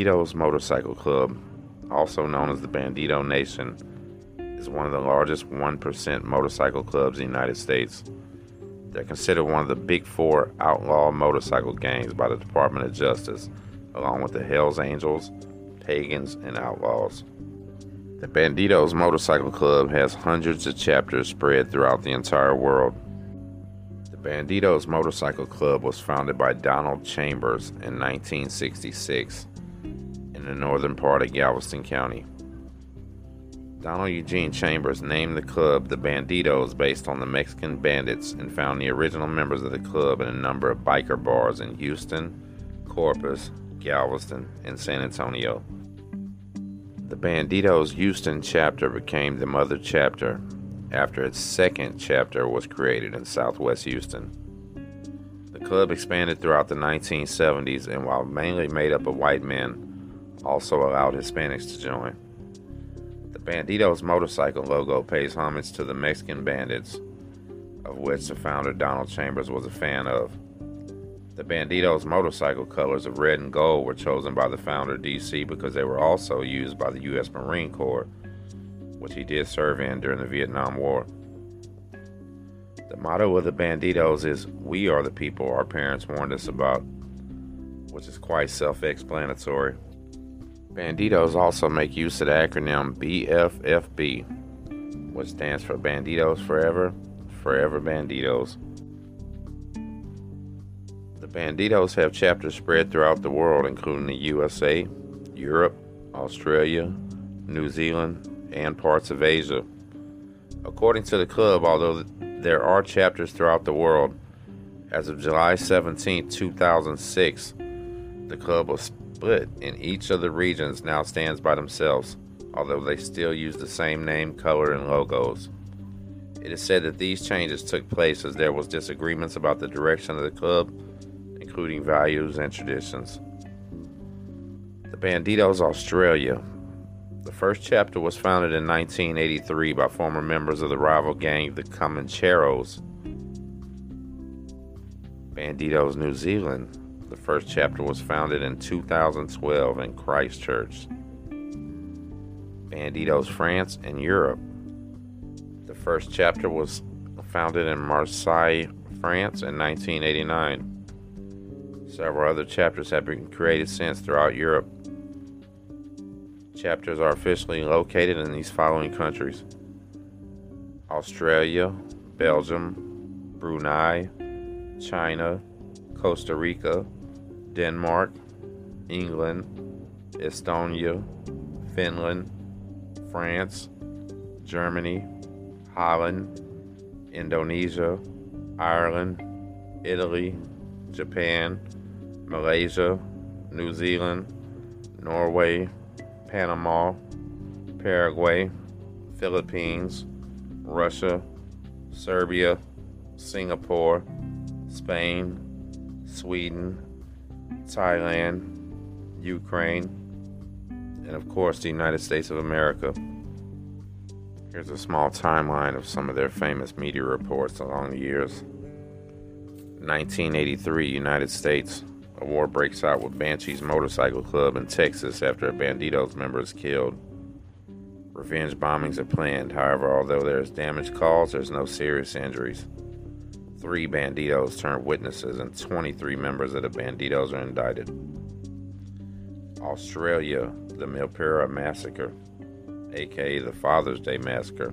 The Bandidos Motorcycle Club, also known as the Bandido Nation, is one of the largest 1% motorcycle clubs in the United States. They're considered one of the big four outlaw motorcycle gangs by the Department of Justice, along with the Hells Angels, Pagans, and Outlaws. The Bandidos Motorcycle Club has hundreds of chapters spread throughout the entire world. The Bandidos Motorcycle Club was founded by Donald Chambers in 1966 in the northern part of Galveston County. Donald Eugene Chambers named the club the Bandidos based on the Mexican bandits and found the original members of the club in a number of biker bars in Houston, Corpus, Galveston, and San Antonio. The Bandidos Houston chapter became the mother chapter after its second chapter was created in southwest Houston. The club expanded throughout the 1970s and, while mainly made up of white men, also allowed Hispanics to join. The Bandidos motorcycle logo pays homage to the Mexican bandits, of which the founder Donald Chambers was a fan of. The Bandidos motorcycle colors of red and gold were chosen by the founder DC because they were also used by the U.S. Marine Corps, which he did serve in during the Vietnam War. The motto of the Bandidos is We are the people our parents warned us about, which is quite self explanatory. Bandidos also make use of the acronym BFFB, which stands for Bandidos Forever, Forever Bandidos. The Bandidos have chapters spread throughout the world, including the USA, Europe, Australia, New Zealand, and parts of Asia. According to the club, although there are chapters throughout the world, as of July 17, 2006, the club was split and each of the regions now stands by themselves, although they still use the same name, color, and logos. It is said that these changes took place as there was disagreements about the direction of the club, including values and traditions. The Bandidos Australia. The first chapter was founded in 1983 by former members of the rival gang, the Comancheros. Bandidos New Zealand. The first chapter was founded in 2012 in Christchurch. Bandidos France and Europe. The first chapter was founded in Marseille, France in 1989. Several other chapters have been created since throughout Europe. Chapters are officially located in these following countries Australia, Belgium, Brunei, China, Costa Rica, Denmark, England, Estonia, Finland, France, Germany, Holland, Indonesia, Ireland, Italy, Japan, Malaysia, New Zealand, Norway, Panama, Paraguay, Philippines, Russia, Serbia, Singapore, Spain, Sweden, Thailand, Ukraine, and of course the United States of America. Here's a small timeline of some of their famous media reports along the years. 1983, United States. A war breaks out with Banshees Motorcycle Club in Texas after a Bandidos member is killed. Revenge bombings are planned, however, although there is damage caused, there's no serious injuries. Three Bandidos turned witnesses, and 23 members of the Bandidos are indicted. Australia, the Milperra Massacre, aka the Father's Day Massacre.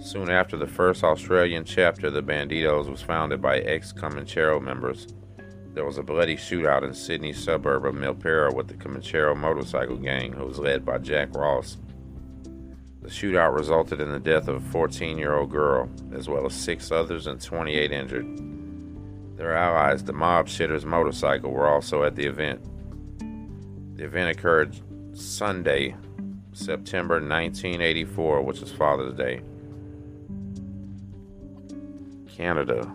Soon after the first Australian chapter, of the Bandidos was founded by ex Comanchero members. There was a bloody shootout in Sydney's suburb of Milperra with the Comanchero motorcycle gang, who was led by Jock Ross. The shootout resulted in the death of a 14 year old girl, as well as six others and 28 injured. Their allies, the Mob Shitters Motorcycle, were also at the event. The event occurred Sunday, September 1984, which is Father's Day. Canada.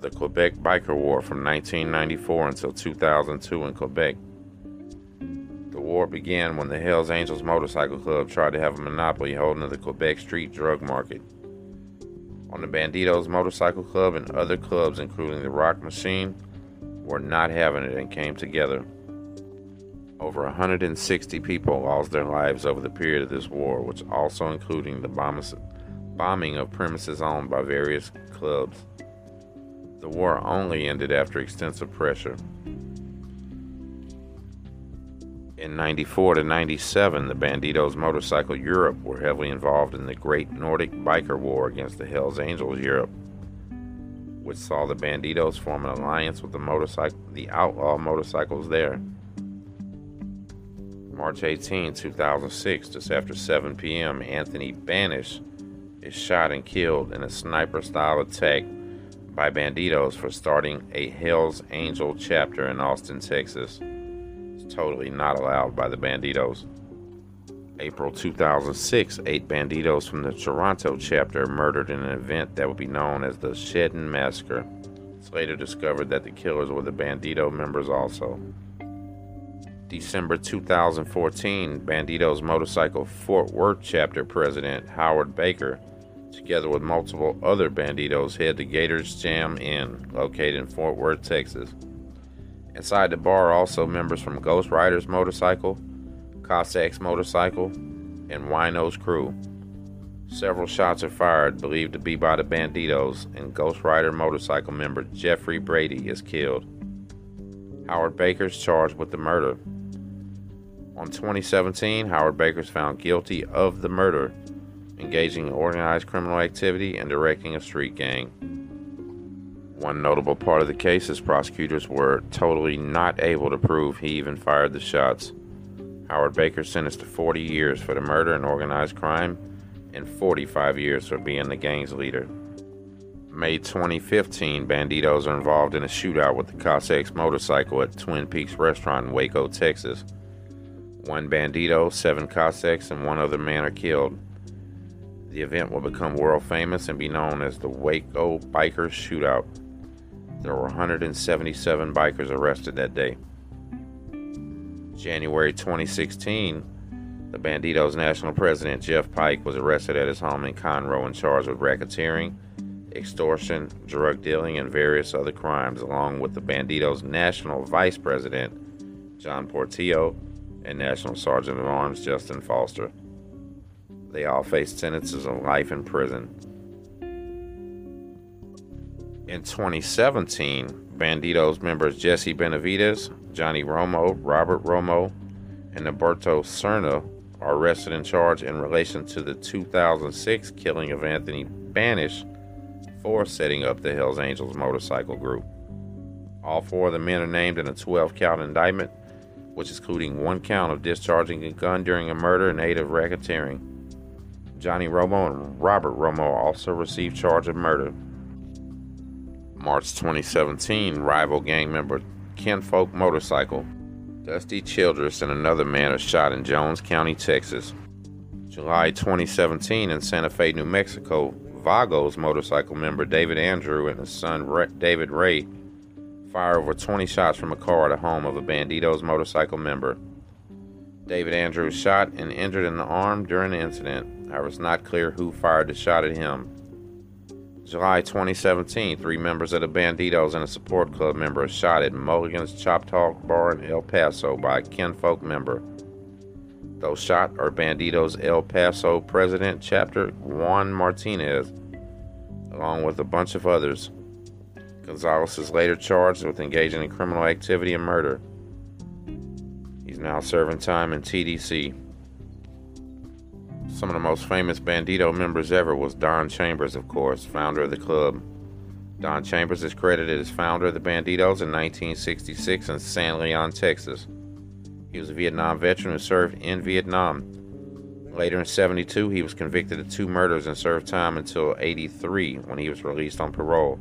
The Quebec Biker War from 1994 until 2002 in Quebec. War began when the Hells Angels Motorcycle Club tried to have a monopoly holding of the Quebec street drug market. On the Bandidos Motorcycle Club and other clubs, including the Rock Machine, were not having it and came together. Over 160 people lost their lives over the period of this war, which also including the bombing of premises owned by various clubs. The war only ended after extensive pressure. In 94 to 97, the Bandidos Motorcycle Europe were heavily involved in the Great Nordic Biker War against the Hells Angels Europe, which saw the Bandidos form an alliance with the motorcycle, the outlaw motorcycles there. March 18, 2006, just after 7 p.m., Anthony Benesh is shot and killed in a sniper style attack by Bandidos for starting a Hells Angel chapter in Austin, Texas totally not allowed by the Bandidos. April 2006, eight Bandidos from the Toronto chapter murdered in an event that would be known as the Shedden Massacre. It's later discovered that the killers were the Bandido members also. December 2014, Bandidos Motorcycle Fort Worth chapter president Howard Baker, together with multiple other Bandidos, head to Gators Jam Inn, located in Fort Worth, Texas. Inside the bar, also members from Ghost Riders Motorcycle, Cossacks Motorcycle, and Wino's crew. Several shots are fired, believed to be by the Bandidos, and Ghost Rider Motorcycle member Jeffrey Brady is killed. Howard Baker is charged with the murder. On 2017, Howard Baker is found guilty of the murder, engaging in organized criminal activity and directing a street gang. One notable part of the case is prosecutors were totally not able to prove he even fired the shots. Howard Baker sentenced to 40 years for the murder and organized crime and 45 years for being the gang's leader. May 2015, Bandidos are involved in a shootout with the Cossacks motorcycle at Twin Peaks restaurant in Waco, Texas. One Bandido, seven Cossacks, and one other man are killed. The event will become world famous and be known as the Waco Bikers Shootout. There were 177 bikers arrested that day. January 2016, the Bandidos national president Jeff Pike was arrested at his home in Conroe and charged with racketeering, extortion, drug dealing, and various other crimes, along with the Bandidos national vice president John Portillo and National Sergeant of Arms Justin Foster. They all faced sentences of life in prison. In 2017, Bandidos members Jesse Benavides, Johnny Romo, Robert Romo, and Alberto Cerna are arrested and charged in relation to the 2006 killing of Anthony Benesh for setting up the Hells Angels motorcycle group. All four of the men are named in a 12 count indictment, which is including one count of discharging a gun during a murder and eight of racketeering. Johnny Romo and Robert Romo also received charge of murder. March 2017, rival gang member Kinfolk Motorcycle, Dusty Childress, and another man are shot in Jones County, Texas. July 2017, in Santa Fe, New Mexico, Vagos motorcycle member David Andrew and his son David Ray fire over 20 shots from a car at a home of a Bandidos motorcycle member. David Andrews shot and injured in the arm during the incident. However, it's not clear who fired the shot at him. July 2017, three members of the Bandidos and a support club member are shot at Mulligan's Chop Talk Bar in El Paso by a kinfolk member. Those shot are Bandidos El Paso President Chapter Juan Martinez, along with a bunch of others. Gonzalez is later charged with engaging in criminal activity and murder. He's now serving time in TDC. Some of the most famous Bandido members ever was Don Chambers, of course, founder of the club. Don Chambers is credited as founder of the Bandidos in 1966 in San Leon, Texas. He was a Vietnam veteran who served in Vietnam. Later in 72, he was convicted of two murders and served time until 83 when he was released on parole.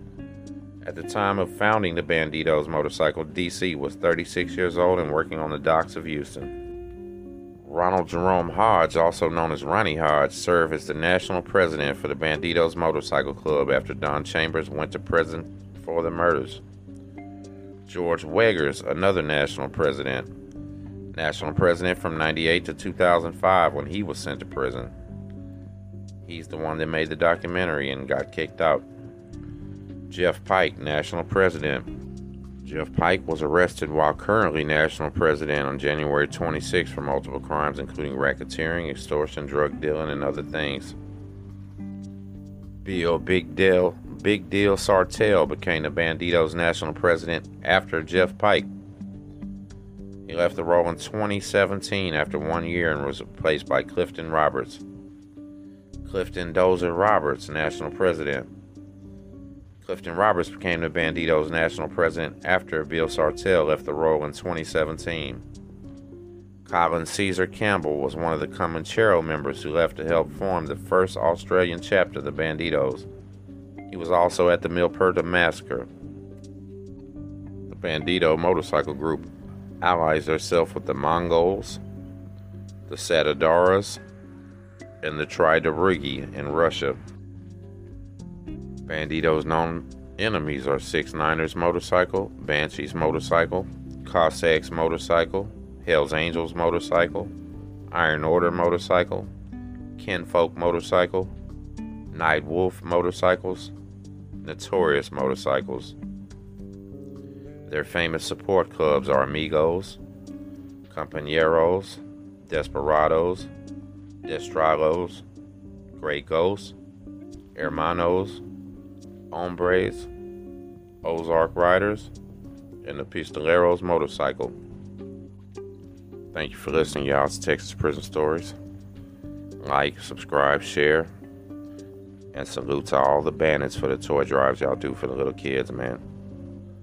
At the time of founding the Bandidos motorcycle, DC was 36 years old and working on the docks of Houston. Ronald Jerome Hodge, also known as Ronnie Hodge, served as the national president for the Bandidos Motorcycle Club after Don Chambers went to prison for the murders. George Wegers, another national president, national president from 98 to 2005 when he was sent to prison. He's the one that made the documentary and got kicked out. Jeff Pike, national president. Jeff Pike was arrested while currently national president on January 26 for multiple crimes, including racketeering, extortion, drug dealing, and other things. Bill Big Deal, Big Deal Sartell became the Bandidos national president after Jeff Pike. He left the role in 2017 after one year and was replaced by Clifton Roberts. Clifton Dozer Roberts, national president. Clifton Roberts became the Bandidos national president after Bill Sartell left the role in 2017. Colin Caesar Campbell was one of the Comanchero members who left to help form the first Australian chapter of the Bandidos. He was also at the Milperra massacre. The Bandido motorcycle group allies herself with the Mongols, the Satadoras, and the Tridabrigi in Russia. Bandido's known enemies are Six Niners motorcycle, Banshees motorcycle, Cossacks motorcycle, Hells Angels motorcycle, Iron Order motorcycle, Kinfolk motorcycle, Night Wolf motorcycles, Notorious motorcycles. Their famous support clubs are Amigos, Compañeros, Desperados, Destralos, Grey Ghosts, Hermanos, Hombres, Ozark Riders, and the Pistoleros motorcycle. Thank you for listening, y'all. It's Texas Prison Stories. Like, subscribe, share, and salute to all the bandits for the toy drives y'all do for the little kids, man.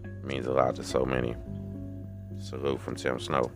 It means a lot to so many. Salute from Tim Sno.